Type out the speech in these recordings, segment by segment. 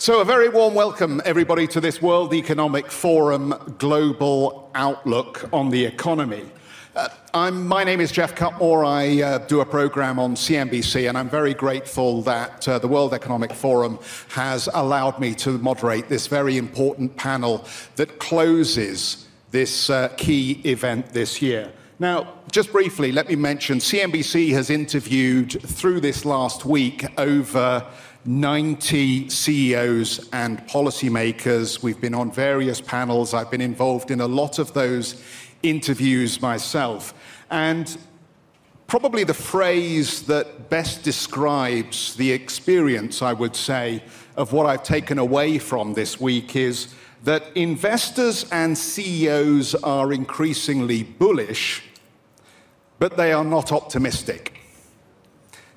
So, a very warm welcome, everybody, to this World Economic Forum Global Outlook on the Economy. Uh, my name is Geoff Cutmore. I uh, do a program on CNBC, and I'm very grateful that uh, the World Economic Forum has allowed me to moderate this very important panel that closes this uh, key event this year. Now, just briefly, let me mention CNBC has interviewed through this last week over 90 CEOs and policymakers. We've been on various panels. I've been involved in a lot of those interviews myself. And probably the phrase that best describes the experience, I would say, of what I've taken away from this week is that investors and CEOs are increasingly bullish, but they are not optimistic.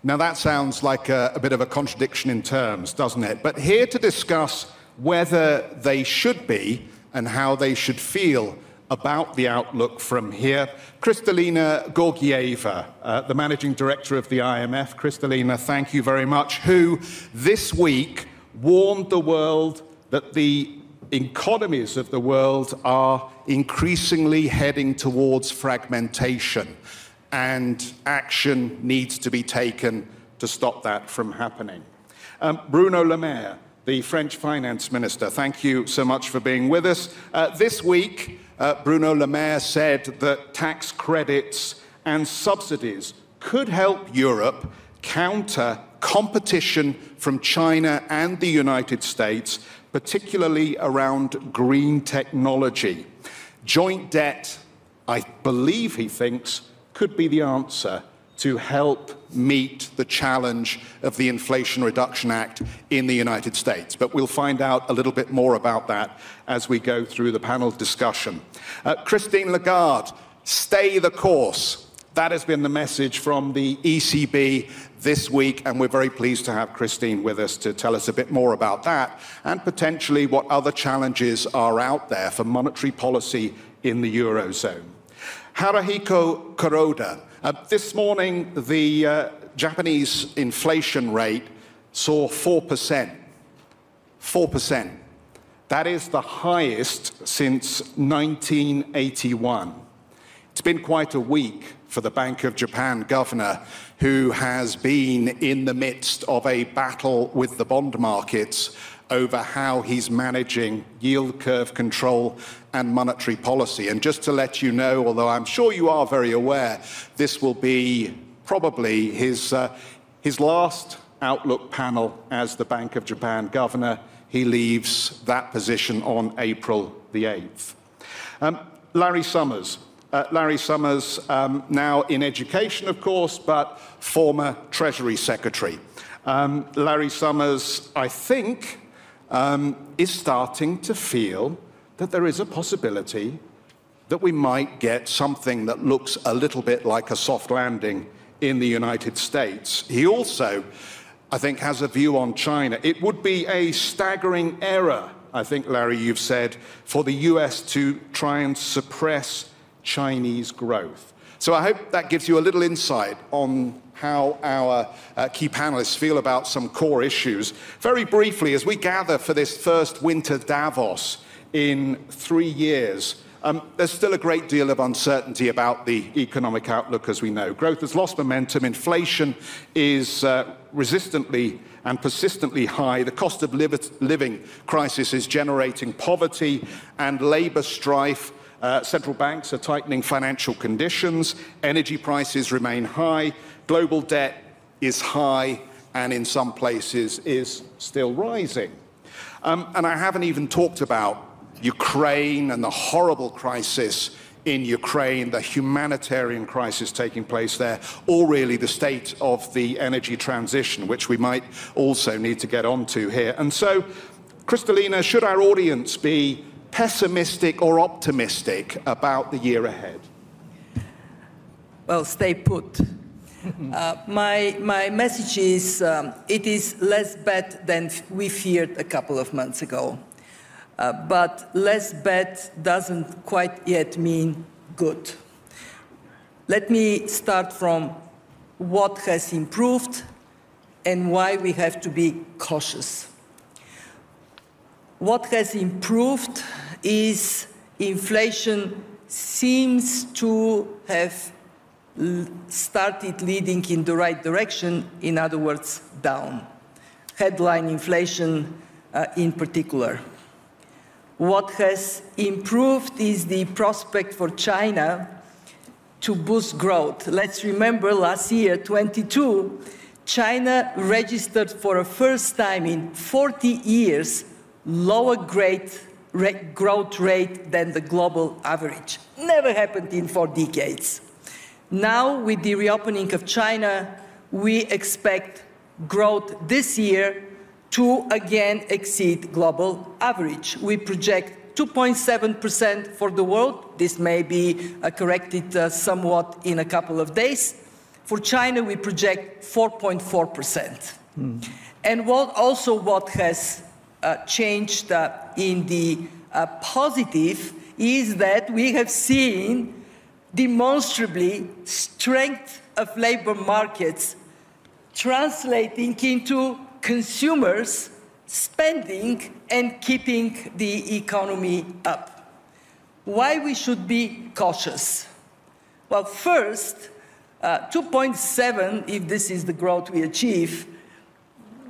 Now, that sounds like a, a, bit of a contradiction in terms, doesn't it? But here to discuss whether they should be and how they should feel about the outlook from here, Kristalina Georgieva, uh, the managing director of the IMF. Kristalina, thank you very much, who this week warned the world that the economies of the world are increasingly heading towards fragmentation and action needs to be taken to stop that from happening. Um, Bruno Le Maire, the French finance minister, thank you so much for being with us. Uh, this week, uh, Bruno Le Maire said that tax credits and subsidies could help Europe counter competition from China and the United States, particularly around green technology. Joint debt, I believe he thinks, could be the answer to help meet the challenge of the Inflation Reduction Act in the United States. But we'll find out a little bit more about that as we go through the panel discussion. Uh, Christine Lagarde, stay the course. That has been the message from the ECB this week, and we're very pleased to have Christine with us to tell us a bit more about that and potentially what other challenges are out there for monetary policy in the Eurozone. Haruhiko Kuroda. Uh, this morning, the uh, Japanese inflation rate saw 4%. 4%. That is the highest since 1981. It's been quite a week for the Bank of Japan governor, who has been in the midst of a battle with the bond markets over how he's managing yield curve control and monetary policy. And just to let you know, although I'm sure you are very aware, this will be probably his, uh, his last Outlook panel as the Bank of Japan governor. He leaves that position on April the 8th. Um, Larry Summers. Uh, Larry Summers, um, now in education, of course, but former Treasury Secretary. Um, Larry Summers, I think, um, is starting to feel that there is a possibility that we might get something that looks a little bit like a soft landing in the United States. He also, I think, has a view on China. It would be a staggering error, I think, Larry, you've said, for the US to try and suppress Chinese growth. So I hope that gives you a little insight on how our uh, key panelists feel about some core issues. Very briefly, as we gather for this first winter Davos in three years, um, there's still a great deal of uncertainty about the economic outlook, as we know. Growth has lost momentum, inflation is uh, resistantly and persistently high. The cost of living crisis is generating poverty and labor strife. Uh, central banks are tightening financial conditions, energy prices remain high, global debt is high, and in some places is still rising. Um, and I haven't even talked about Ukraine and the horrible crisis in Ukraine, the humanitarian crisis taking place there, or really the state of the energy transition, which we might also need to get onto here. And so, Kristalina, should our audience be pessimistic or optimistic about the year ahead? Well, stay put. Uh, my, my message is um, it is less bad than we feared a couple of months ago. Uh, but less bad doesn't quite yet mean good. Let me start from what has improved and why we have to be cautious. What has improved is inflation seems to have started leading in the right direction, in other words, down. Headline inflation uh, in particular. What has improved is the prospect for China to boost growth. Let's remember last year, 22, China registered for a first time in 40 years lower growth rate than the global average. Never happened in four decades. Now, with the reopening of China, we expect growth this year to again exceed global average. We project 2.7% for the world. This may be uh, corrected uh, somewhat in a couple of days. For China, we project 4.4%. Mm. And what, also what has uh, changed uh, in the uh, positive is that we have seen demonstrably strength of labor markets translating into consumers spending and keeping the economy up. Why we should be cautious? Well, first, uh, 2.7, if this is the growth we achieve,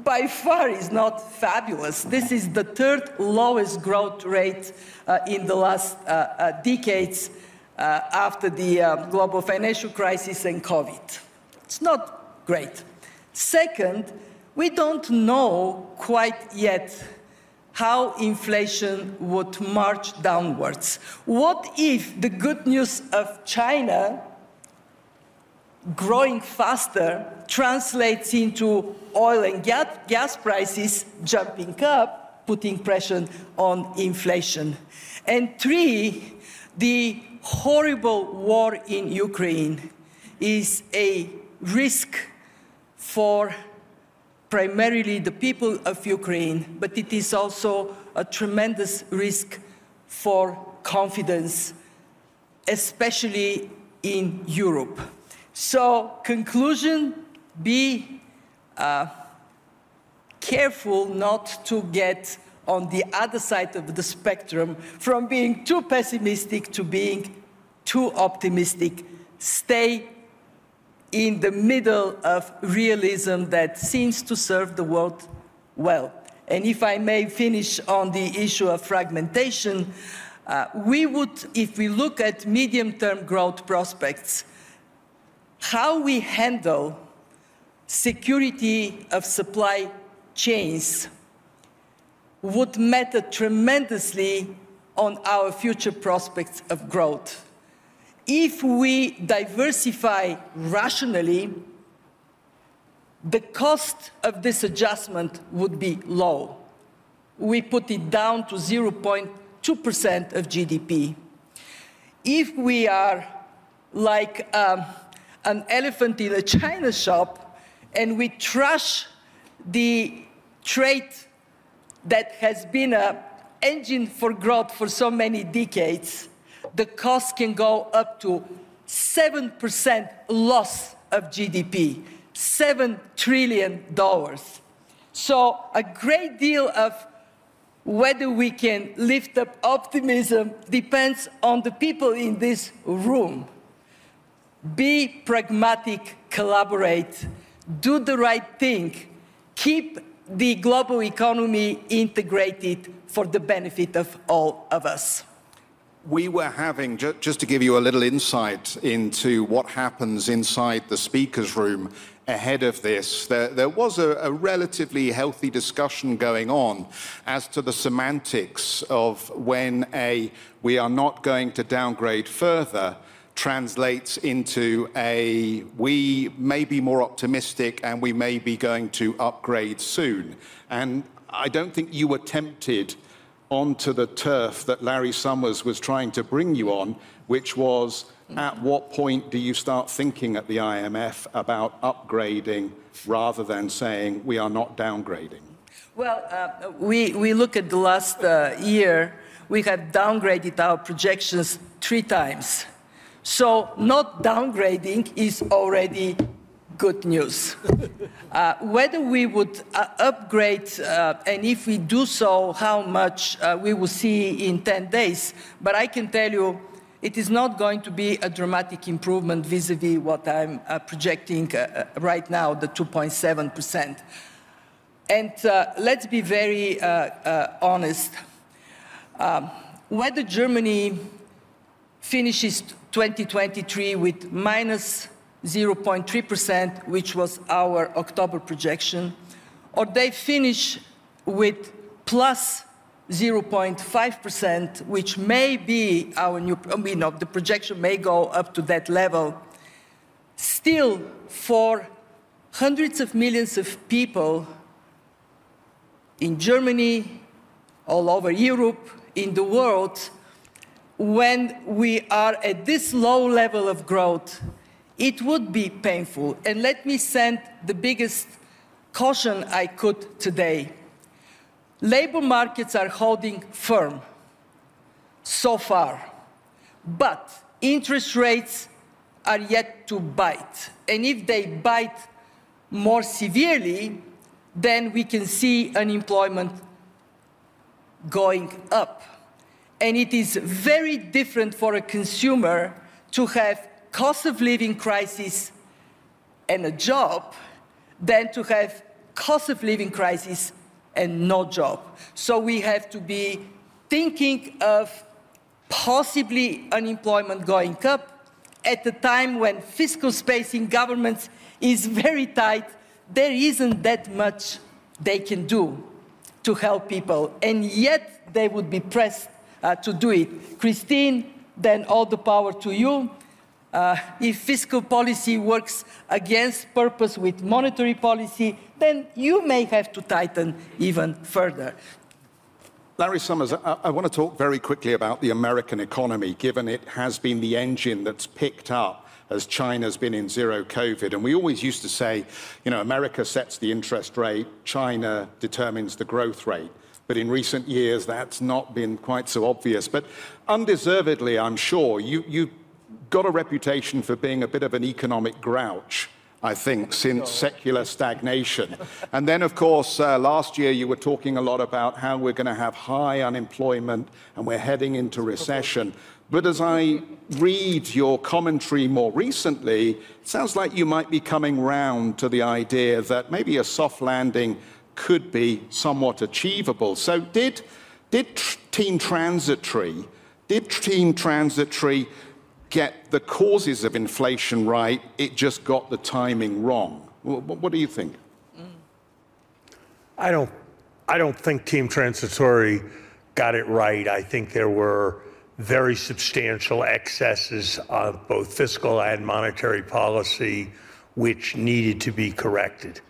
by far is not fabulous. This is the third lowest growth rate uh, in the last uh, uh decades uh, after the uh, global financial crisis and COVID. It's not great. Second, we don't know quite yet how inflation would march downwards. What if the good news of China growing faster translates into oil and gas prices jumping up, putting pressure on inflation? And three, the horrible war in Ukraine is a risk for primarily the people of Ukraine, but it is also a tremendous risk for confidence, especially in Europe. So, conclusion be uh, careful not to get on the other side of the spectrum from being too pessimistic to being too optimistic. Stay in the middle of realism that seems to serve the world well. And if I may finish on the issue of fragmentation, uh, we would, if we look at medium term growth prospects, how we handle security of supply chains would matter tremendously on our future prospects of growth. If we diversify rationally, the cost of this adjustment would be low. We put it down to 0.2% of GDP. If we are like um, an elephant in a china shop and we trash the trade that has been an engine for growth for so many decades, the cost can go up to 7% loss of GDP, $7 trillion. So, a great deal of whether we can lift up optimism depends on the people in this room. Be pragmatic, collaborate, do the right thing, keep the global economy integrated for the benefit of all of us. We were having, just to give you a little insight into what happens inside the speaker's room ahead of this, there, there was a, a, relatively healthy discussion going on as to the semantics of when a we are not going to downgrade further translates into a we may be more optimistic and we may be going to upgrade soon. And I don't think you were tempted onto the turf that Larry Summers was trying to bring you on, which was at what point do you start thinking at the IMF about upgrading rather than saying we are not downgrading? Well, uh, we, we look at the last uh, year, we have downgraded our projections three times. So not downgrading is already good news. uh, whether we would uh, upgrade, uh, and if we do so, how much uh, we will see in 10 days. But I can tell you, it is not going to be a dramatic improvement vis-a-vis what I'm uh, projecting uh, right now, the 2.7%. And let's be very honest. Um, whether Germany finishes 2023 with minus 0.3%, which was our October projection, or they finish with plus 0.5%, which may be our new, I mean, no, the projection may go up to that level. Still, for hundreds of millions of people in Germany, all over Europe, in the world, when we are at this low level of growth, it would be painful. And let me send the biggest caution I could today. Labor markets are holding firm so far, but interest rates are yet to bite. And if they bite more severely, then we can see unemployment going up. And it is very different for a consumer to have cost of living crisis and a job than to have cost of living crisis and no job. So we have to be thinking of possibly unemployment going up at a time when fiscal space in governments is very tight. There isn't that much they can do to help people, and yet they would be pressed uh, to do it. Christine, then all the power to you. Uh, if fiscal policy works against purpose with monetary policy, then you may have to tighten even further. Larry Summers, I, I, want to talk very quickly about the American economy, given it has been the engine that's picked up as China's been in zero COVID. And we always used to say, you know, America sets the interest rate, China determines the growth rate. But in recent years, that's not been quite so obvious. But undeservedly, I'm sure, you, you got a reputation for being a bit of an economic grouch. I think, since secular stagnation. And then, of course, uh, last year you were talking a lot about how we're going to have high unemployment and we're heading into recession. But as I read your commentary more recently, it sounds like you might be coming round to the idea that maybe a soft landing could be somewhat achievable. So, did, did Team Transitory, did Team Transitory get the causes of inflation right? It just got the timing wrong. What, do you think? I don't. I don't think Team Transitory got it right. I think there were very substantial excesses of both fiscal and monetary policy which needed to be corrected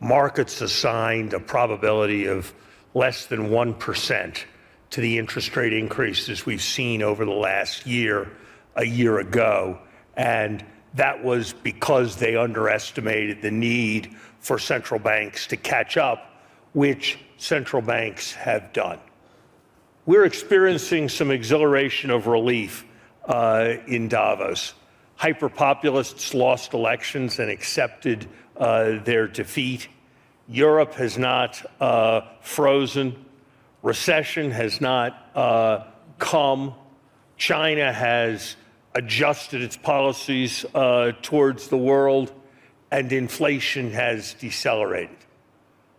markets assigned a probability of less than 1% to the interest rate increases we've seen over the last year, a year ago. And that was because they underestimated the need for central banks to catch up, which central banks have done. We're experiencing some exhilaration of relief uh, in Davos. Hyperpopulists lost elections and accepted uh, their defeat. Europe has not uh, frozen. Recession has not uh, come. China has adjusted its policies uh, towards the world, and inflation has decelerated.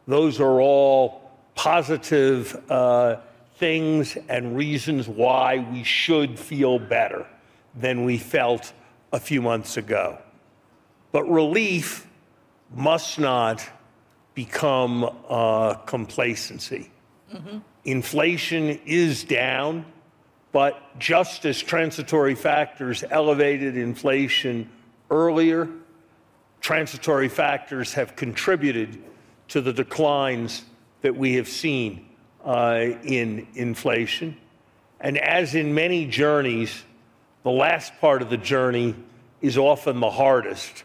Those are all positive uh, things and reasons why we should feel better than we felt a few months ago. But relief must not become uh, complacency. Mm-hmm. Inflation is down, but just as transitory factors elevated inflation earlier, transitory factors have contributed to the declines that we have seen uh, in inflation. And as in many journeys, the last part of the journey is often the hardest.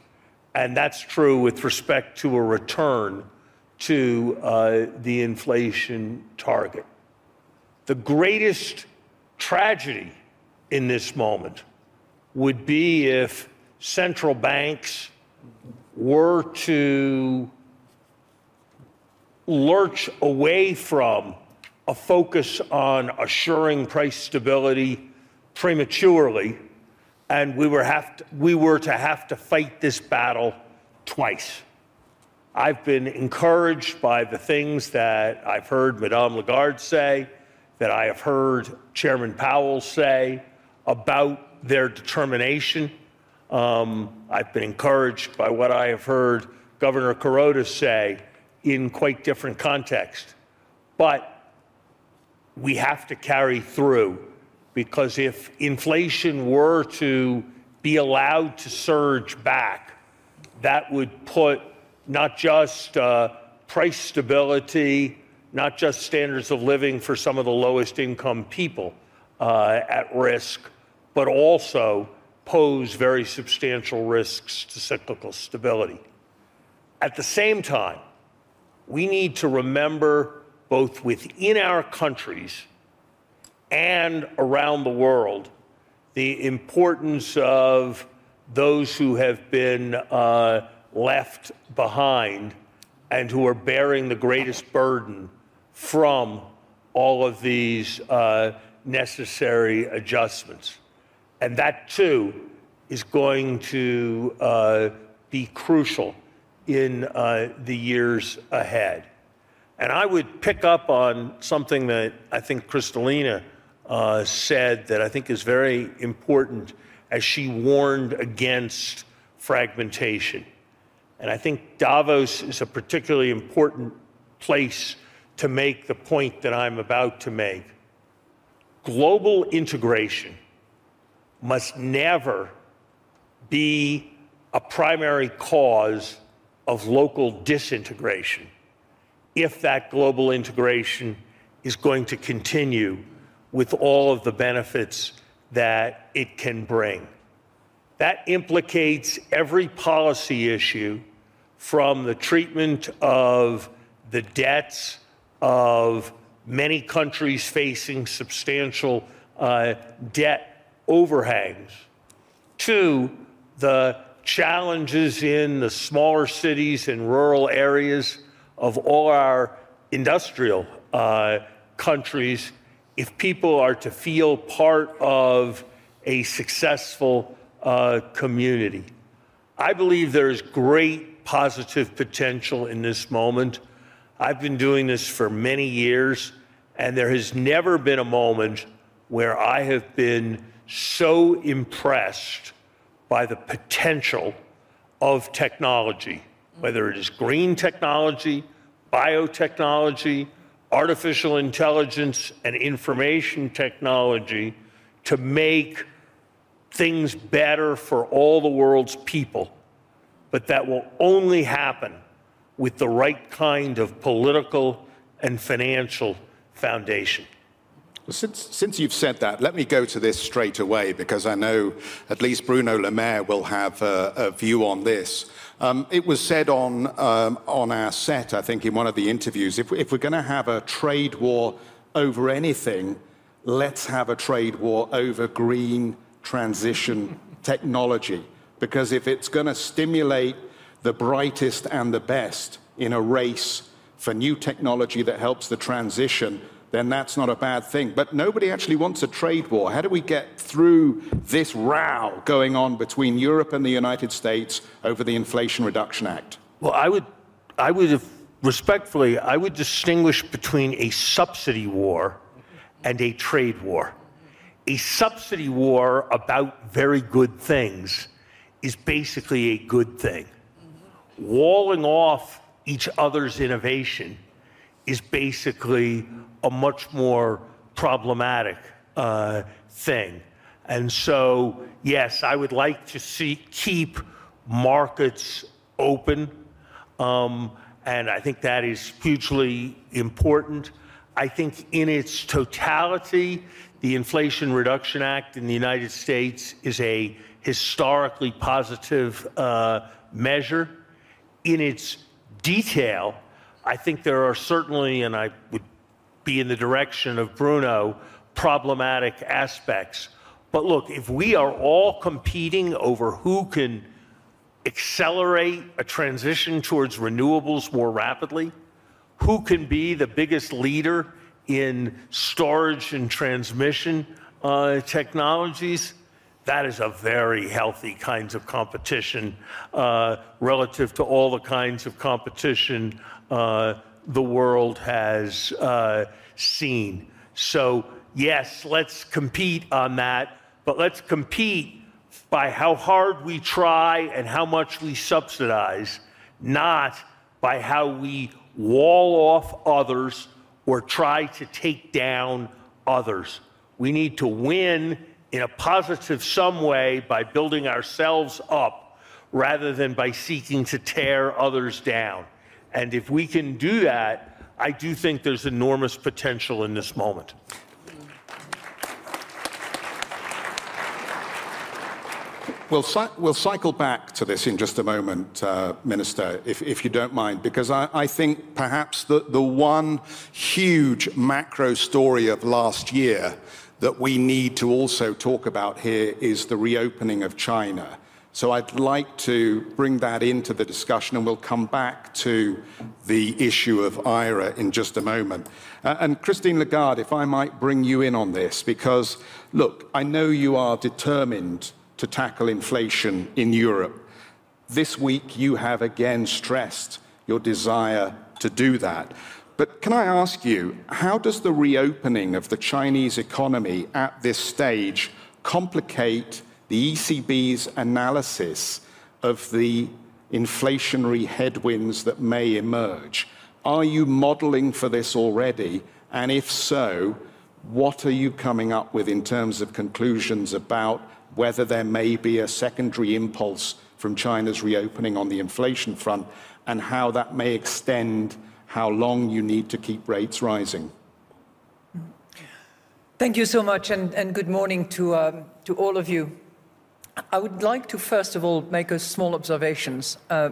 And that's true with respect to a return to uh, the inflation target. The greatest tragedy in this moment would be if central banks were to lurch away from a focus on assuring price stability prematurely, and we were, have to, we were to have to fight this battle twice. I've been encouraged by the things that I've heard Madame Lagarde say, that I have heard Chairman Powell say about their determination. Um, I've been encouraged by what I have heard Governor Kuroda say in quite different context. But we have to carry through because if inflation were to be allowed to surge back, that would put not just uh, price stability, not just standards of living for some of the lowest income people uh, at risk, but also pose very substantial risks to cyclical stability. At the same time, we need to remember both within our countries and around the world the importance of those who have been uh, left behind and who are bearing the greatest burden from all of these uh, necessary adjustments. And that too is going to uh, be crucial in uh, the years ahead. And I would pick up on something that I think Kristalina uh, said that I think is very important as she warned against fragmentation. And I think Davos is a particularly important place to make the point that I'm about to make. Global integration must never be a primary cause of local disintegration if that global integration is going to continue with all of the benefits that it can bring. That implicates every policy issue from the treatment of the debts of many countries facing substantial uh, debt overhangs to the challenges in the smaller cities and rural areas of all our industrial uh, countries if people are to feel part of a successful uh, community. I believe there is great positive potential in this moment. I've been doing this for many years, and there has never been a moment where I have been so impressed by the potential of technology, whether it is green technology, biotechnology, artificial intelligence, and information technology to make things better for all the world's people. But that will only happen with the right kind of political and financial foundation. Since, since you've said that, let me go to this straight away because I know at least Bruno Le Maire will have a, a view on this. Um, it was said on, um, on our set, I think, in one of the interviews if, if we're going to have a trade war over anything, let's have a trade war over green transition technology. Because if it's going to stimulate the brightest and the best in a race for new technology that helps the transition, then that's not a bad thing. But nobody actually wants a trade war. How do we get through this row going on between Europe and the United States over the Inflation Reduction Act? Well, I would, I would respectfully, I would distinguish between a subsidy war and a trade war. A subsidy war about very good things is basically a good thing. Walling off each other's innovation is basically a much more problematic uh, thing. And so, yes, I would like to see keep markets open, um, and I think that is hugely important. I think in its totality, the Inflation Reduction Act in the United States is a historically positive uh, measure. In its detail, I think there are certainly, and I would be in the direction of Bruno, problematic aspects. But look, if we are all competing over who can accelerate a transition towards renewables more rapidly? Who can be the biggest leader in storage and transmission uh, technologies? That is a very healthy kinds of competition uh, relative to all the kinds of competition uh, the world has uh, seen. So yes, let's compete on that, but let's compete by how hard we try and how much we subsidize, not by how we wall off others or try to take down others. We need to win in a positive sum way by building ourselves up rather than by seeking to tear others down. And if we can do that, I do think there's enormous potential in this moment. We'll, we'll, cycle back to this in just a moment, uh, Minister, if, if, you don't mind, because I, I think perhaps the, the, one huge macro story of last year that we need to also talk about here is the reopening of China. So I'd like to bring that into the discussion, and we'll come back to the issue of IRA in just a moment. Uh, and Christine Lagarde, if I might bring you in on this, because look, I know you are determined to tackle inflation in Europe. This week, you have again stressed your desire to do that. But can I ask you, how does the reopening of the Chinese economy at this stage complicate the ECB's analysis of the inflationary headwinds that may emerge? Are you modeling for this already? And if so, what are you coming up with in terms of conclusions about whether there may be a secondary impulse from China's reopening on the inflation front and how that may extend how long you need to keep rates rising. Thank you so much, and, and good morning to, um, to all of you. I would like to first of all make a small observation. Uh,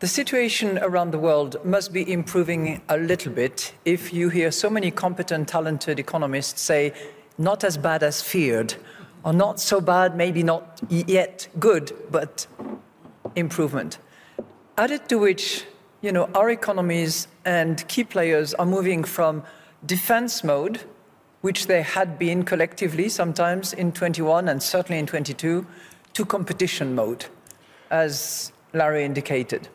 the situation around the world must be improving a little bit if you hear so many competent, talented economists say, not as bad as feared, or not so bad, maybe not yet good, but improvement. Added to which, you know, our economies and key players are moving from defense mode, which they had been collectively sometimes in 21 and certainly in 22, to competition mode, as Larry indicated.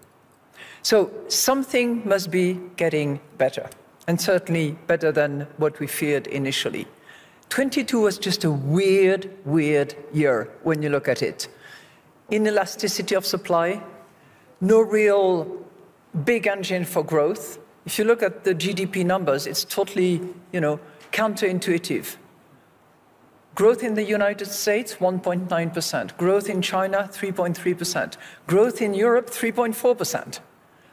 So something must be getting better, and certainly better than what we feared initially. 22 was just a weird, weird year when you look at it. Inelasticity of supply, no real big engine for growth. If you look at the GDP numbers, it's totally, you know, counterintuitive. Growth in the United States, 1.9%. Growth in China, 3.3%. Growth in Europe, 3.4%.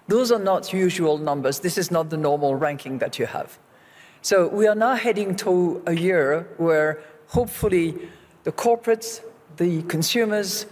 Those are not usual numbers. This is not the normal ranking that you have. So we are now heading to a year where hopefully the corporates, the consumers,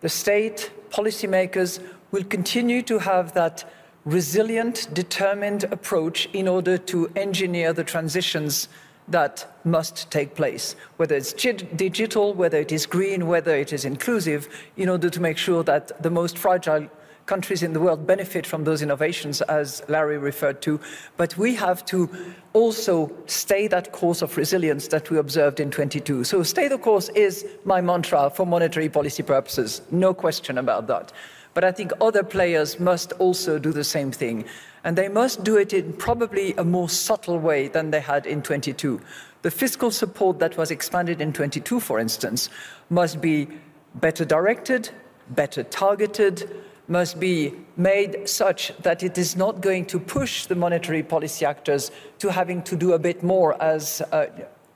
the state, policymakers will continue to have that resilient, determined approach in order to engineer the transitions that must take place, whether it's digital, whether it is green, whether it is inclusive, in order to make sure that the most fragile countries in the world benefit from those innovations, as Larry referred to. But we have to also stay that course of resilience that we observed in 22. So stay the course is my mantra for monetary policy purposes, no question about that. But I think other players must also do the same thing. And they must do it in probably a more subtle way than they had in 22. The fiscal support that was expanded in 22, for instance, must be better directed, better targeted, must be made such that it is not going to push the monetary policy actors to having to do a bit more, as uh,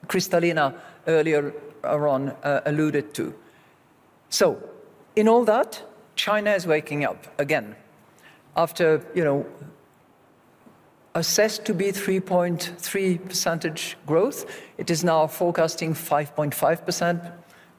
Kristalina earlier on uh, alluded to. So, in all that, China is waking up again. After, you know, assessed to be 3.3 percentage growth, it is now forecasting 5.5%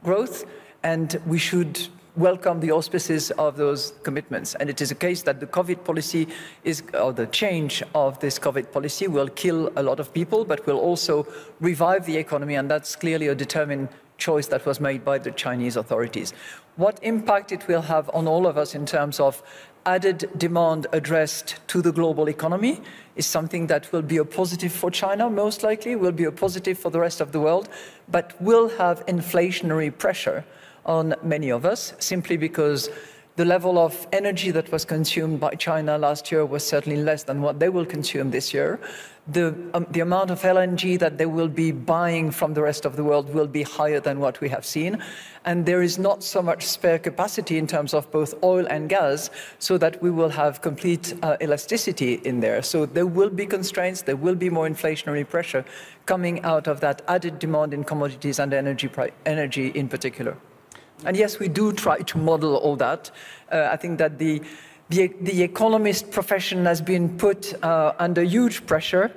growth, and we should welcome the auspices of those commitments. And it is a case that the COVID policy is, or the change of this COVID policy will kill a lot of people, but will also revive the economy. And that's clearly a determined choice that was made by the Chinese authorities. What impact it will have on all of us in terms of added demand addressed to the global economy is something that will be a positive for China, most likely, will be a positive for the rest of the world, but will have inflationary pressure on many of us simply because the level of energy that was consumed by China last year was certainly less than what they will consume this year. The, um, the amount of LNG that they will be buying from the rest of the world will be higher than what we have seen. And there is not so much spare capacity in terms of both oil and gas, so that we will have complete uh, elasticity in there. So there will be constraints, there will be more inflationary pressure coming out of that added demand in commodities and energy, energy in particular. And yes, we do try to model all that. Uh, I think that the, the, the, economist profession has been put uh, under huge pressure,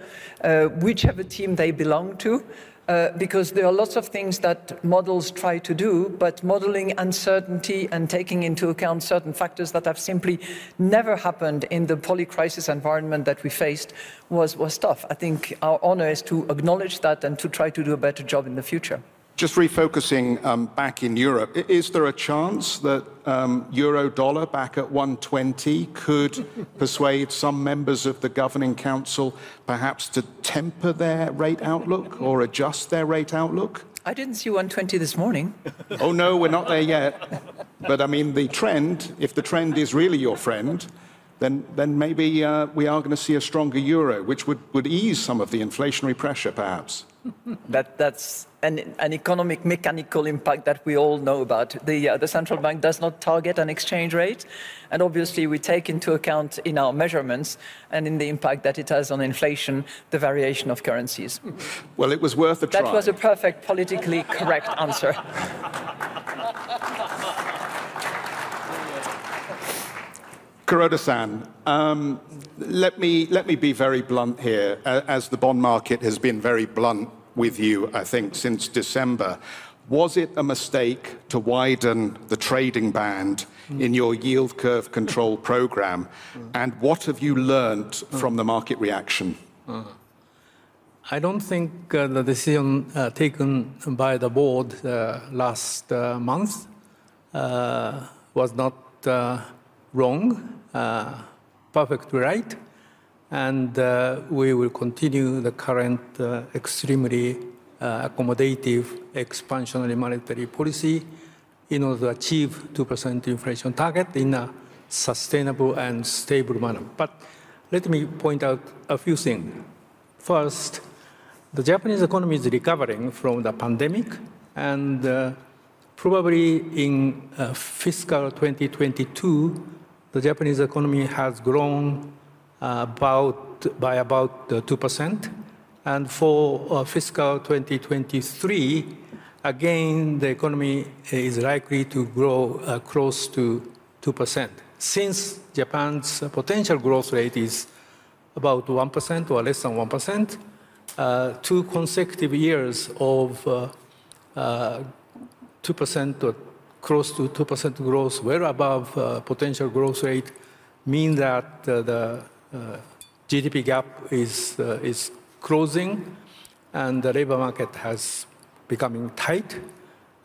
uh, whichever team they belong to, uh, because there are lots of things that models try to do, but modeling uncertainty and taking into account certain factors that have simply never happened in the poly-crisis environment that we faced was, was tough. I think our honor is to acknowledge that and to try to do a better job in the future. Just refocusing um, back in Europe, is there a chance that um, euro dollar back at 120 could persuade some members of the governing council perhaps to temper their rate outlook or adjust their rate outlook? I didn't see 120 this morning. oh, no, we're not there yet. But I mean, the trend, if the trend is really your friend, then, then maybe uh, we are going to see a stronger euro, which would, would ease some of the inflationary pressure, perhaps. That, that's an, an, economic mechanical impact that we all know about. The, uh, the central bank does not target an exchange rate, and obviously we take into account in our measurements and in the impact that it has on inflation the variation of currencies. Well, it was worth a try. That was a perfect politically correct answer. Kuroda-san, um, let, me, let me be very blunt here, as the bond market has been very blunt with you, I think, since December. Was it a mistake to widen the trading band mm. in your yield curve control program? Mm. And what have you learned mm. from the market reaction? Uh, I don't think uh, the decision uh, taken by the board uh, last uh, month uh, was not wrong, perfectly right and uh, we will continue the current uh, extremely uh, accommodative expansionary monetary policy in order to achieve 2% inflation target in a sustainable and stable manner. But let me point out a few things. First, the Japanese economy is recovering from the pandemic, and uh, probably in uh, fiscal 2022, the Japanese economy has grown about, by about 2%. And for uh, fiscal 2023, again, the economy is likely to grow uh, close to 2%. Since Japan's potential growth rate is about 1% or less than 1%, uh, two consecutive years of uh, uh, 2% or close to 2% growth, well above uh, potential growth rate, mean that the uh, GDP gap is, uh, is closing and the labor market has becoming tight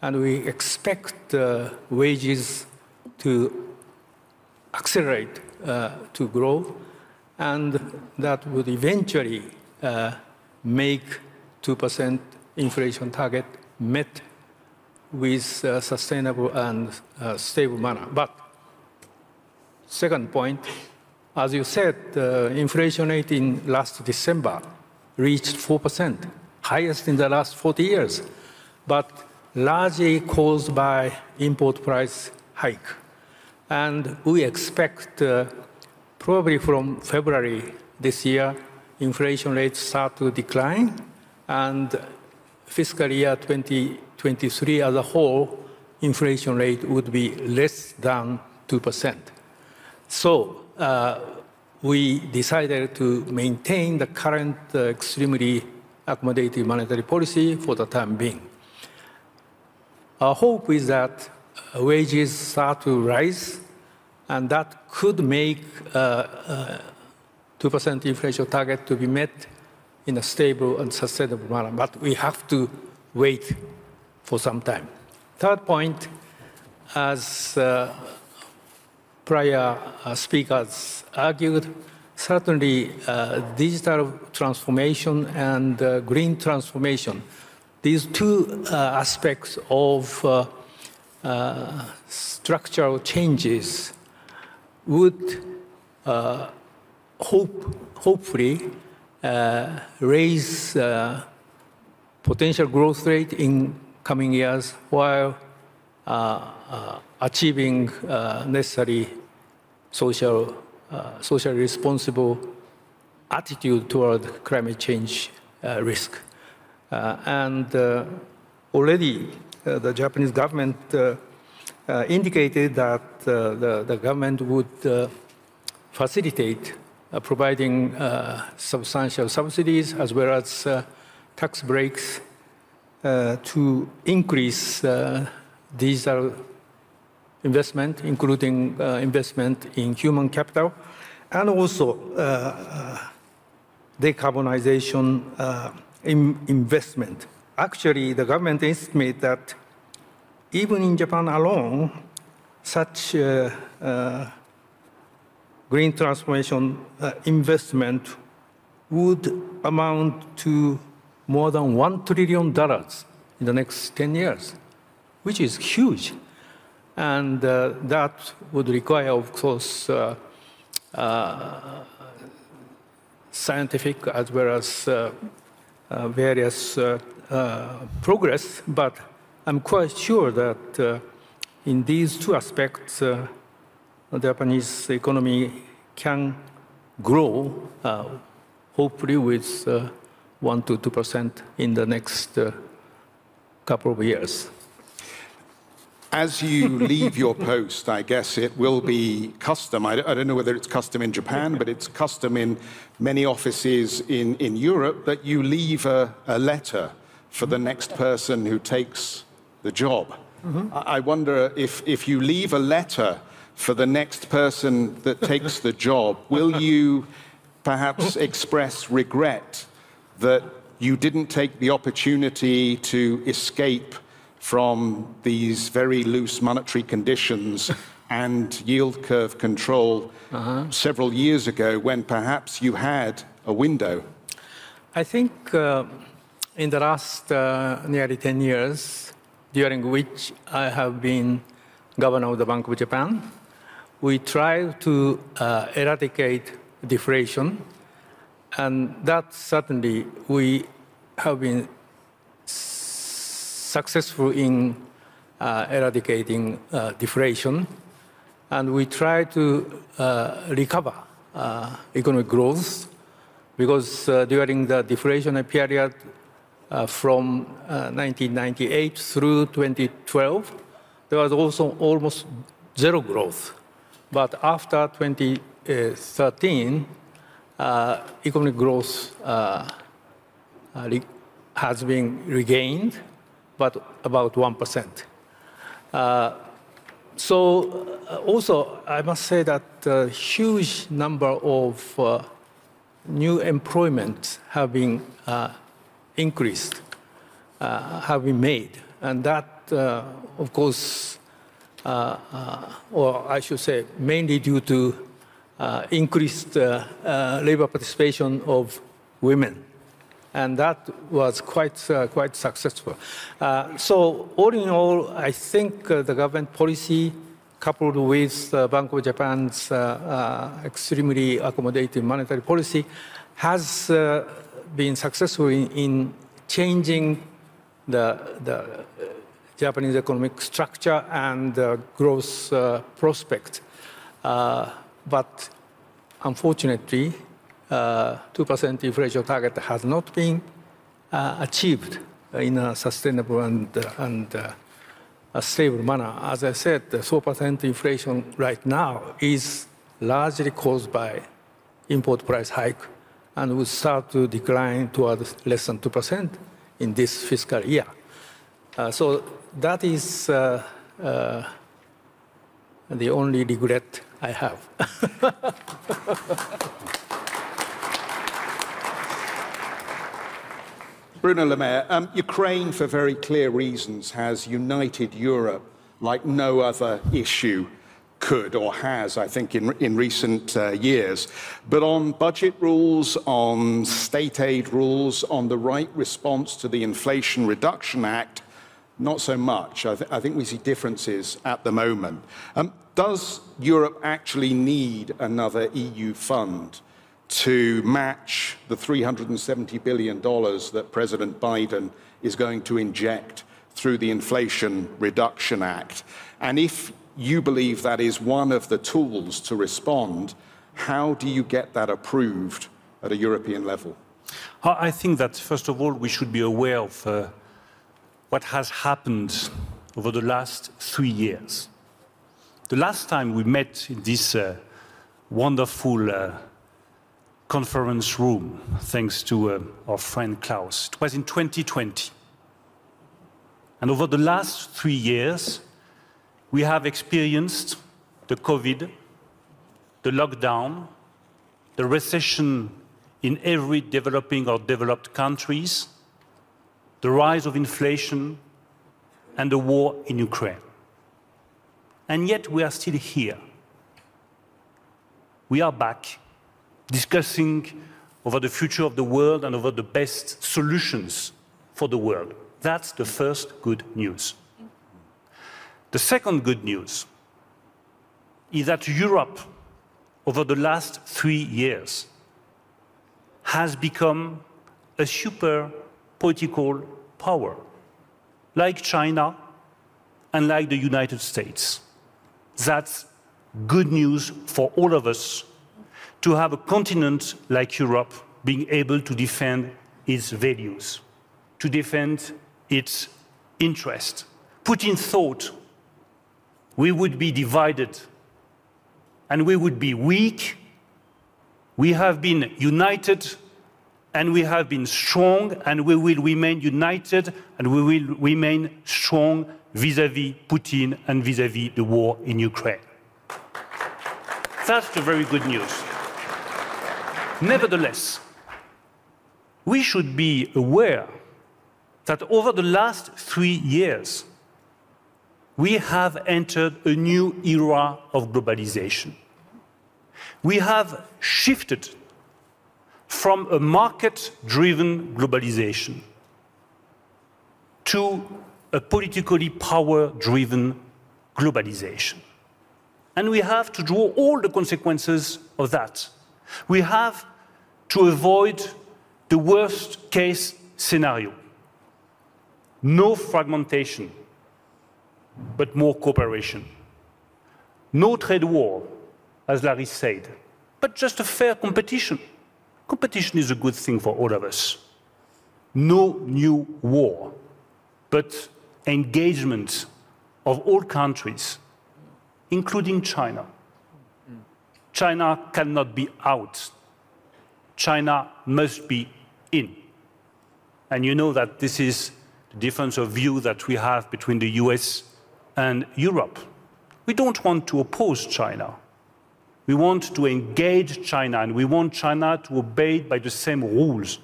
and we expect uh, wages to accelerate uh, to grow and that would eventually uh, make 2% inflation target met with uh, sustainable and stable manner. But second point, as you said, the inflation rate in last December reached 4%, highest in the last 40 years, but largely caused by import price hike. And we expect uh, probably from February this year, inflation rates start to decline, and fiscal year 2023 as a whole, inflation rate would be less than 2%. So uh, we decided to maintain the current uh, extremely accommodative monetary policy for the time being. Our hope is that wages start to rise, and that could make uh, uh, 2% inflation target to be met in a stable and sustainable manner. But we have to wait for some time. Third point, as uh, prior uh, speakers argued, certainly uh, digital transformation and uh, green transformation, these two uh, aspects of uh, uh, structural changes would hope, hopefully raise potential growth rate in coming years while achieving necessary social, uh, socially responsible attitude toward climate change uh, risk. Uh, and uh, already uh, the Japanese government uh, indicated that the, the, government would facilitate providing substantial subsidies as well as tax breaks to increase digital investment, including uh, investment in human capital, and also uh, uh decarbonization in investment. Actually, the government estimates that even in Japan alone, such green transformation investment would amount to more than $1 trillion in the next 10 years, which is huge. And uh, that would require, of course, uh, uh, scientific as well as various progress, but I'm quite sure that in these two aspects, the Japanese economy can grow, uh, hopefully with uh, 1 to 2% in the next uh, couple of years. As you leave your post, I guess it will be custom. I don't know whether it's custom in Japan, but it's custom in many offices in, in Europe that you leave a, a letter for the next person who takes the job. Mm-hmm. I wonder if, if you leave a letter for the next person that takes the job, will you perhaps express regret that you didn't take the opportunity to escape from these very loose monetary conditions and yield curve control uh-huh. several years ago when perhaps you had a window? I think uh, in the last uh, nearly 10 years, during which I have been governor of the Bank of Japan, we tried to uh, eradicate deflation, and that certainly we have been successful in uh, eradicating uh, deflation, and we try to uh, recover uh, economic growth because uh, during the deflationary period uh, from 1998 through 2012, there was also almost zero growth. But after 2013, economic growth has been regained but about 1%. Uh, so uh, also, I must say that a huge number of uh, new employment have been uh, increased, uh, have been made. And that, uh, of course, or I should say, mainly due to increased labor participation of women and that was quite, uh, quite successful. Uh, so all in all, I think uh, the government policy coupled with the Bank of Japan's uh, uh, extremely accommodative monetary policy has uh, been successful in, in, changing the, the Japanese economic structure and growth prospect. but unfortunately, 2% uh, inflation target has not been uh, achieved in a sustainable and, and uh, a stable manner. As I said, the 4% inflation right now is largely caused by import price hike and will start to decline towards less than 2% in this fiscal year. Uh, so that is uh, uh, the only regret I have. Bruno Le Maire, um, Ukraine, for very clear reasons, has united Europe like no other issue could or has, I think, in, in recent uh, years. But on budget rules, on state aid rules, on the right response to the Inflation Reduction Act, not so much. I, th- I think we see differences at the moment. Um, does Europe actually need another EU fund to match the $370 billion that President Biden is going to inject through the Inflation Reduction Act? And if you believe that is one of the tools to respond, how do you get that approved at a European level? I think that, first of all, we should be aware of uh, what has happened over the last three years. The last time we met in this uh, wonderful uh, conference room, thanks to uh, our friend Klaus. It was in 2020. And over the last three years, we have experienced the COVID, the lockdown, the recession in every developing or developed countries, the rise of inflation, and the war in Ukraine. And yet we are still here. We are back discussing over the future of the world and over the best solutions for the world. That's the first good news. The second good news is that Europe, over the last three years, has become a super political power, like China and like the United States. That's good news for all of us to have a continent like Europe being able to defend its values, to defend its interest. Putin thought we would be divided and we would be weak. We have been united and we have been strong and we will remain united and we will remain strong vis-à-vis Putin and vis-à-vis the war in Ukraine. That's the very good news. Nevertheless, we should be aware that over the last three years, we have entered a new era of globalization. We have shifted from a market driven globalization to a politically power driven globalization. And we have to draw all the consequences of that. We have to avoid the worst case scenario. No fragmentation, but more cooperation. No trade war, as Larry said, but just a fair competition. Competition is a good thing for all of us. No new war, but engagement of all countries, including China. China cannot be out China must be in. And you know that this is the difference of view that we have between the US and Europe. We don't want to oppose China. We want to engage China and we want China to obey by the same rules,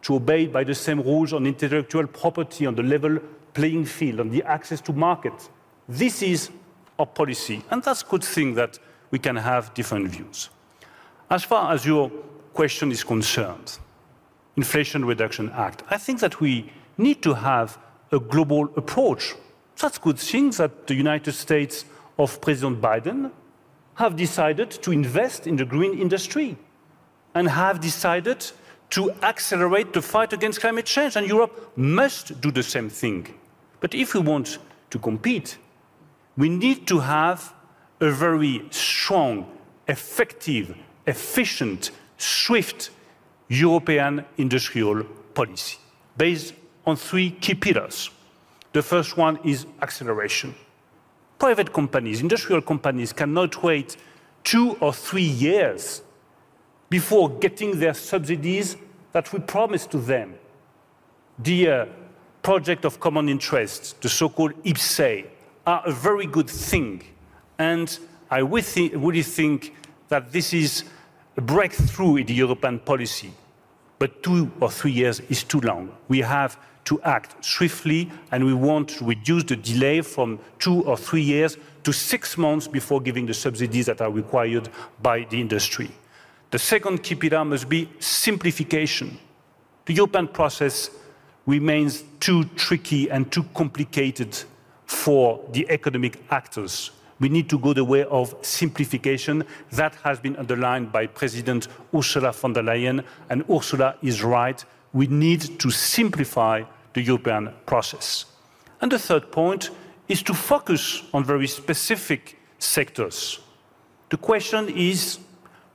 to obey by the same rules on intellectual property, on the level playing field, on the access to market. This is our policy, and that's a good thing that we can have different views. As far as your question is concerned, Inflation Reduction Act, I think that we need to have a global approach. That's good thing that the United States of President Biden have decided to invest in the green industry and have decided to accelerate the fight against climate change. And Europe must do the same thing. But if we want to compete, we need to have a very strong, effective, efficient swift European industrial policy based on three key pillars. The first one is acceleration. Private companies, industrial companies cannot wait two or three years before getting their subsidies that we promised to them. The uh, project of common interest, the so-called IPCEI, are a very good thing And I really think that this is a breakthrough in the European policy. But two or three years is too long. We have to act swiftly, and we want to reduce the delay from two or three years to six months before giving the subsidies that are required by the industry. The second key pillar must be simplification. The European process remains too tricky and too complicated for the economic actors. We need to go the way of simplification. That has been underlined by President Ursula von der Leyen, and Ursula is right. We need to simplify the European process. And the third point is to focus on very specific sectors. The question is,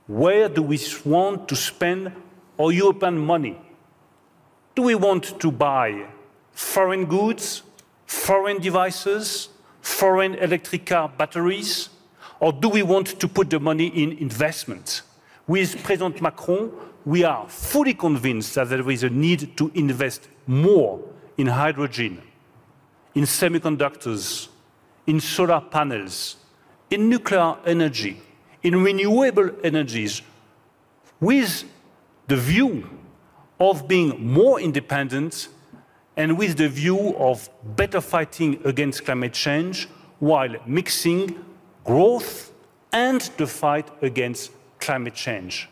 where do we want to spend our European money? Do we want to buy foreign goods, foreign devices, foreign electric car batteries? Or do we want to put the money in investment? With President Macron, we are fully convinced that there is a need to invest more in hydrogen, in semiconductors, in solar panels, in nuclear energy, in renewable energies, with the view of being more independent and with the view of better fighting against climate change while mixing growth and the fight against climate change.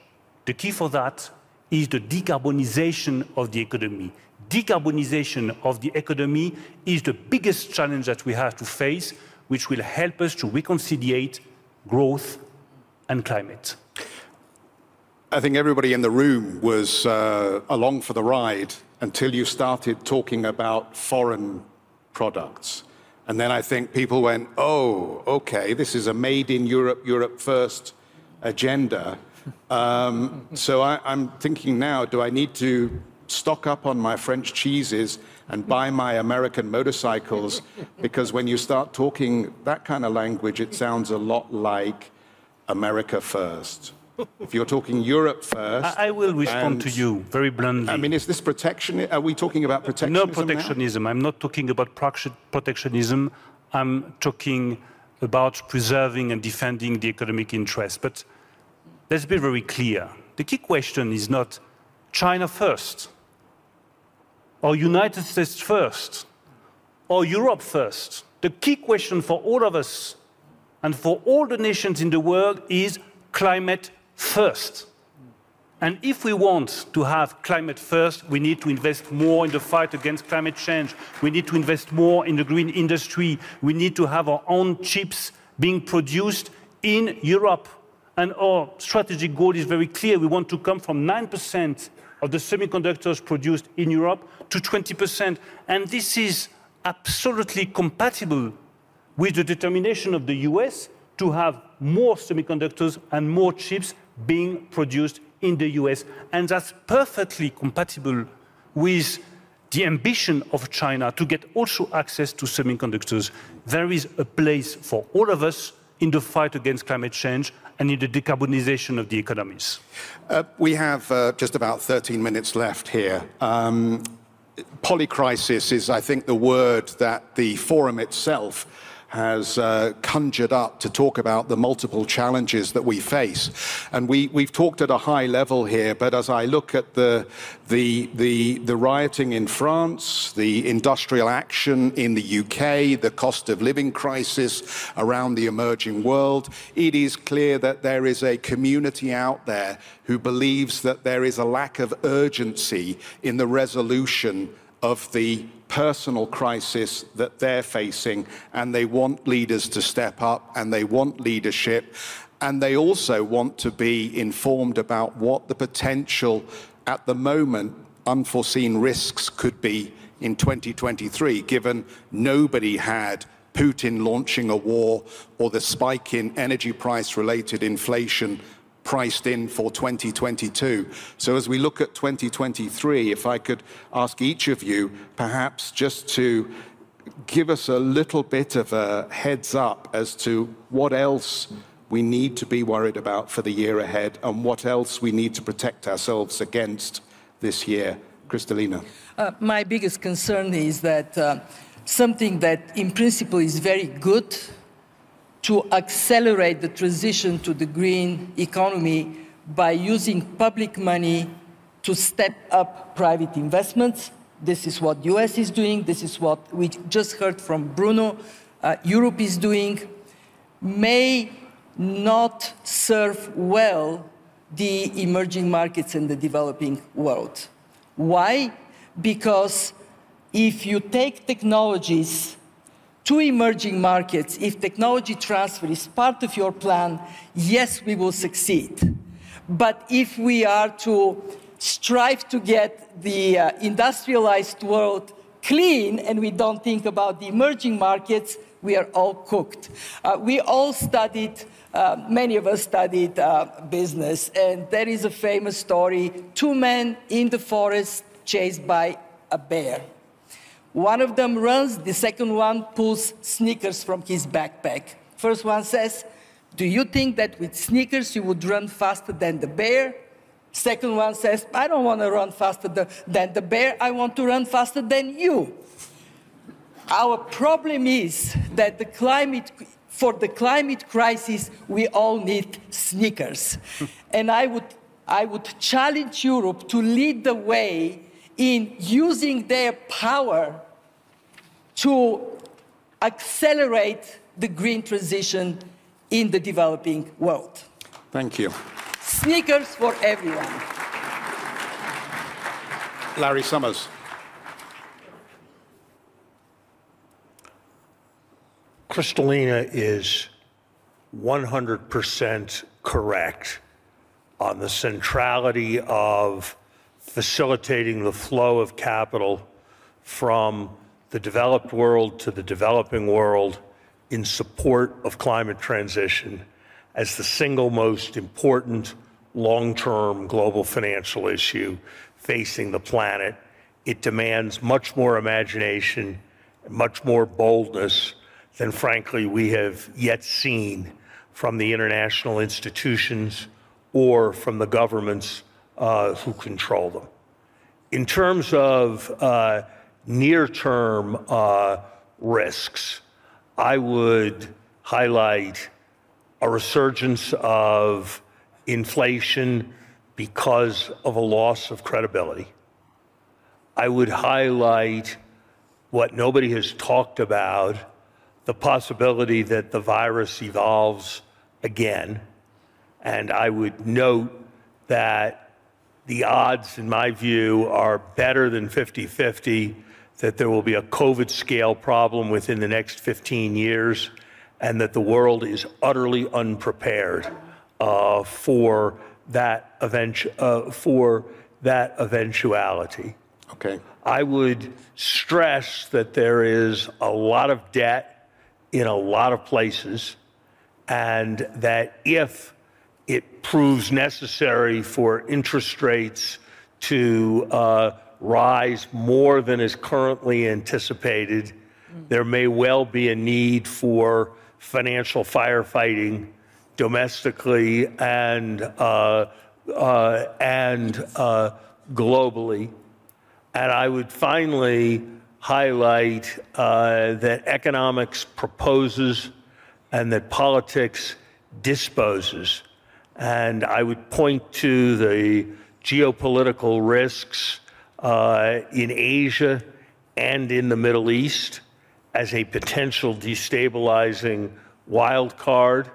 The key for that is the decarbonization of the economy. Decarbonization of the economy is the biggest challenge that we have to face, which will help us to reconciliate growth and climate. I think everybody in the room was uh, along for the ride until you started talking about foreign products. And then I think people went, oh, okay, this is a made in Europe, Europe first agenda. Um, so I, I'm thinking now, do I need to stock up on my French cheeses and buy my American motorcycles? Because when you start talking that kind of language, it sounds a lot like America first if you're talking Europe first. I, I will respond to you very bluntly. I mean, is this protection? Are we talking about protectionism? No protectionism. Now? I'm not talking about protectionism. I'm talking about preserving and defending the economic interest. But let's be very clear. The key question is not China first, or United States first, or Europe first. The key question for all of us and for all the nations in the world is climate first. And if we want to have climate first, we need to invest more in the fight against climate change. We need to invest more in the green industry. We need to have our own chips being produced in Europe. And our strategic goal is very clear. We want to come from 9% of the semiconductors produced in Europe to 20%. And this is absolutely compatible with the determination of the US to have more semiconductors and more chips being produced in the US. And that's perfectly compatible with the ambition of China to get also access to semiconductors. There is a place for all of us in the fight against climate change and in the decarbonization of the economies. Uh, we have uh, just about 13 minutes left here. Um, polycrisis is, I think, the word that the forum itself has uh, conjured up to talk about the multiple challenges that we face. And we, we've talked at a high level here, but as I look at the, the, the, the rioting in France, the industrial action in the UK, the cost of living crisis around the emerging world, it is clear that there is a community out there who believes that there is a lack of urgency in the resolution of the personal crisis that they're facing, and they want leaders to step up and they want leadership. And they also want to be informed about what the potential, at the moment, unforeseen risks could be in 2023, given nobody had Putin launching a war or the spike in energy price related inflation priced in for 2022. So as we look at 2023, if I could ask each of you perhaps just to give us a little bit of a heads up as to what else we need to be worried about for the year ahead and what else we need to protect ourselves against this year. Kristalina. Uh, my biggest concern is that uh, something that in principle is very good to accelerate the transition to the green economy by using public money to step up private investments. This is what the US is doing. This is what we just heard from Bruno. Uh, Europe is doing. May not serve well the emerging markets and the developing world. Why? Because if you take technologies to emerging markets, if technology transfer is part of your plan, yes, we will succeed. But if we are to strive to get the uh, industrialized world clean and we don't think about the emerging markets, we are all cooked. Uh, we all studied, uh, many of us studied uh, business, and there is a famous story two men in the forest chased by a bear. One of them runs, the second one pulls sneakers from his backpack. First one says, Do you think that with sneakers you would run faster than the bear? Second one says, I don't want to run faster than the bear, I want to run faster than you. Our problem is that the climate, for the climate crisis, we all need sneakers. and I would, I would challenge Europe to lead the way in using their power to accelerate the green transition in the developing world. Thank you. Sneakers for everyone. Larry Summers. Kristalina is 100% correct on the centrality of facilitating the flow of capital from the developed world to the developing world in support of climate transition as the single most important long-term global financial issue facing the planet. It demands much more imagination, much more boldness than frankly we have yet seen from the international institutions or from the governments uh, who control them. In terms of uh, near term uh, risks, I would highlight a resurgence of inflation because of a loss of credibility. I would highlight what nobody has talked about the possibility that the virus evolves again. And I would note that the odds, in my view, are better than 50 50 that there will be a COVID scale problem within the next 15 years, and that the world is utterly unprepared uh, for, that event, uh, for that eventuality. Okay. I would stress that there is a lot of debt in a lot of places, and that if it proves necessary for interest rates to uh, rise more than is currently anticipated, there may well be a need for financial firefighting domestically and uh, uh, and uh, globally. And I would finally highlight uh, that economics proposes and that politics disposes. And I would point to the geopolitical risks uh, in Asia and in the Middle East as a potential destabilizing wild card.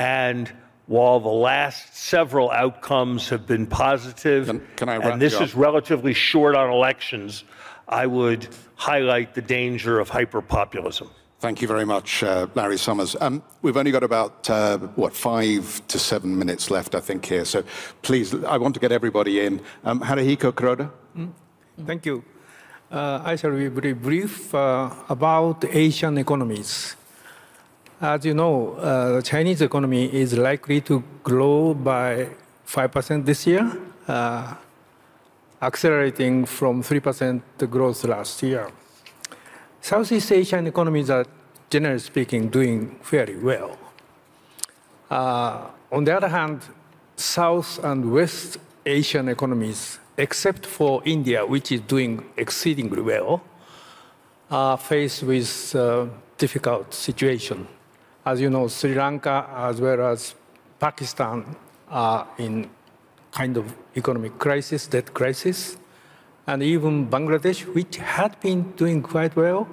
And while the last several outcomes have been positive, can, can and this is relatively short on elections, I would highlight the danger of hyperpopulism. Thank you very much, uh, Larry Summers. Um, we've only got about, uh, what, five to seven minutes left, I think, here. So please, I want to get everybody in. Um, Haruhiko Kuroda? Mm, thank you. Uh, I shall be very brief about Asian economies. As you know, the Chinese economy is likely to grow by 5% this year. Accelerating from 3% growth last year. Southeast Asian economies are, generally speaking, doing fairly well. Uh, on the other hand, South and West Asian economies, except for India, which is doing exceedingly well, are faced with a difficult situation. As you know, Sri Lanka as well as Pakistan are in kind of economic crisis, debt crisis. And even Bangladesh, which had been doing quite well,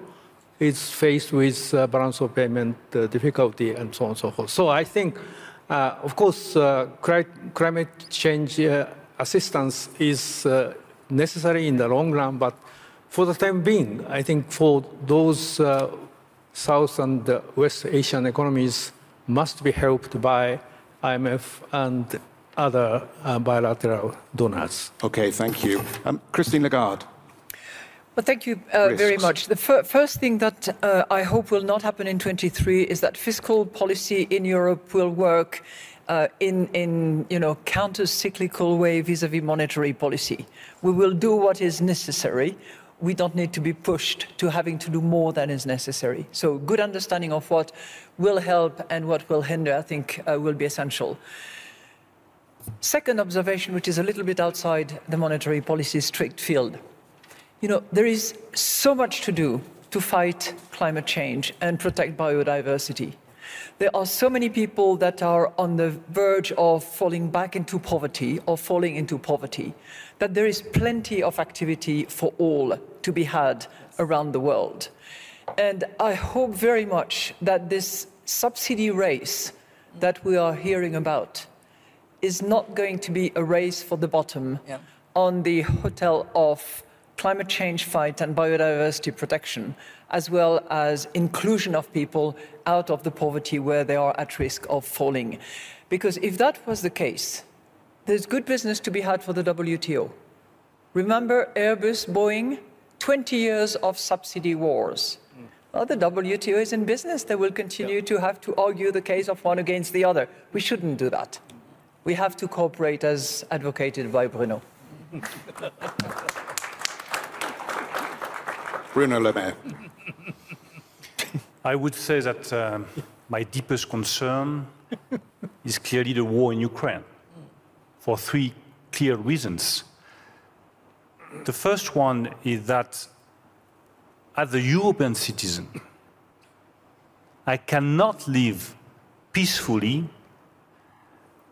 is faced with uh, balance of payment uh, difficulty and so on and so forth. So I think, uh, of course, uh, climate change uh, assistance is uh, necessary in the long run, but for the time being, I think for those South and West Asian economies must be helped by IMF and other uh, bilateral donors. Okay, thank you. Um, Christine Lagarde. Well, thank you uh, very much. The fir first thing that uh, I hope will not happen in 23 is that fiscal policy in Europe will work uh, in, in, you know, counter-cyclical way vis-à-vis -vis monetary policy. We will do what is necessary. We don't need to be pushed to having to do more than is necessary. So good understanding of what will help and what will hinder, I think, uh, will be essential. Second observation, which is a little bit outside the monetary policy strict field. You know, there is so much to do to fight climate change and protect biodiversity. There are so many people that are on the verge of falling back into poverty or falling into poverty that there is plenty of activity for all to be had around the world. And I hope very much that this subsidy race that we are hearing about is not going to be a race for the bottom yeah. on the hotel of climate change fight and biodiversity protection, as well as inclusion of people out of the poverty where they are at risk of falling. Because if that was the case, there's good business to be had for the WTO. Remember Airbus, Boeing, 20 years of subsidy wars. Mm. Well, the WTO is in business. They will continue yeah. to have to argue the case of one against the other. We shouldn't do that. We have to cooperate as advocated by Bruno. Bruno Le Maire. I would say that uh, my deepest concern is clearly the war in Ukraine for three clear reasons. The first one is that as a European citizen, I cannot live peacefully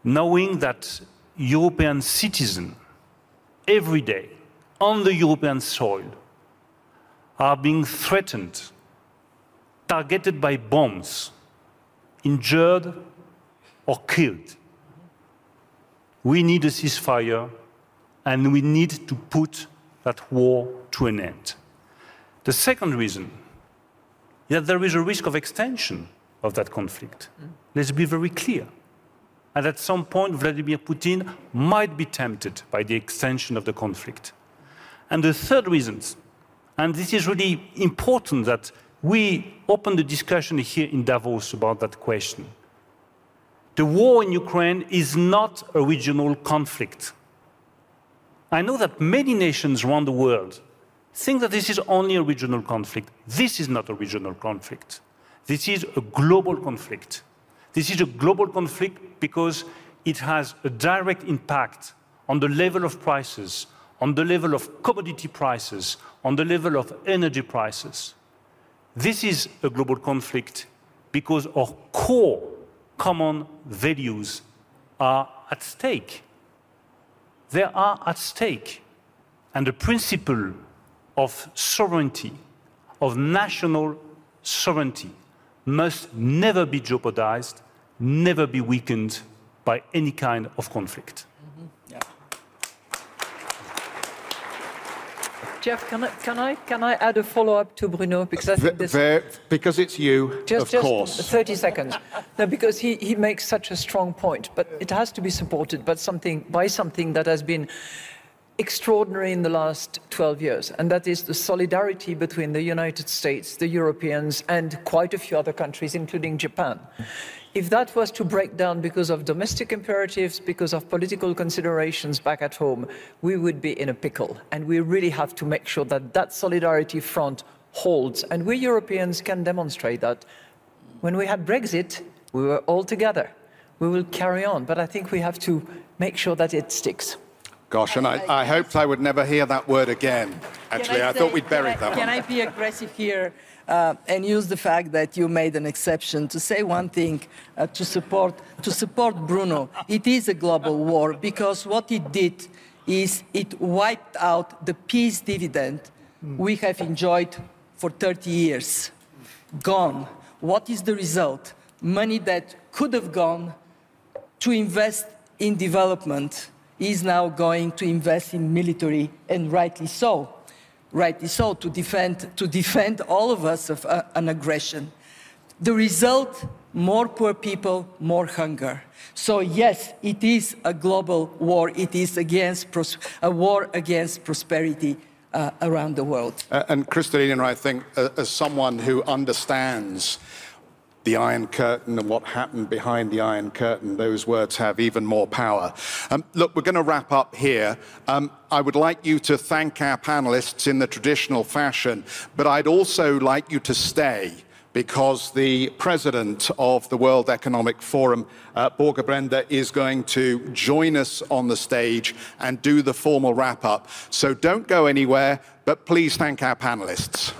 knowing that European citizens every day on the European soil are being threatened, targeted by bombs, injured or killed. We need a ceasefire and we need to put that war to an end. The second reason is that there is a risk of extension of that conflict. Mm. Let's be very clear. And at some point, Vladimir Putin might be tempted by the extension of the conflict. And the third reason, and this is really important that we open the discussion here in Davos about that question. The war in Ukraine is not a regional conflict. I know that many nations around the world think that this is only a regional conflict. This is not a regional conflict. This is a global conflict. This is a global conflict because it has a direct impact on the level of prices, on the level of commodity prices, on the level of energy prices. This is a global conflict because our core common values are at stake. They are at stake. And the principle of sovereignty, of national sovereignty, must never be jeopardized never be weakened by any kind of conflict. Mm -hmm. yeah. Geoff, can I, can I, can I add a follow-up to Bruno? Because I think this... because it's you, just, of just course. 30 seconds. no, because he, he makes such a strong point, but it has to be supported by something, by something that has been extraordinary in the last 12 years, and that is the solidarity between the United States, the Europeans, and quite a few other countries, including Japan. If that was to break down because of domestic imperatives, because of political considerations back at home, we would be in a pickle. And we really have to make sure that that solidarity front holds. And we Europeans can demonstrate that. When we had Brexit, we were all together. We will carry on, but I think we have to make sure that it sticks. Gosh, and I, I hoped I would never hear that word again. Actually, I, say- thought we'd buried I, that Can one. I be aggressive here uh, and use the fact that you made an exception to say one thing uh, to support to support Bruno? It is a global war because what it did is it wiped out the peace dividend we have enjoyed for 30 years. Gone. What is the result? Money that could have gone to invest in development is now going to invest in military, and rightly so. Rightly so, to defend, to defend all of us of uh, an aggression. The result more poor people, more hunger. So, yes, it is a global war. It is against a war against prosperity uh, around the world. Uh, and Kristalina, I think, uh, as someone who understands the Iron Curtain and what happened behind the Iron Curtain, those words have even more power. Um, look, we're going to wrap up here. Um, I would like you to thank our panelists in the traditional fashion, but I'd also like you to stay because the president of the World Economic Forum, uh, Børge Brende, is going to join us on the stage and do the formal wrap up. So don't go anywhere, but please thank our panelists.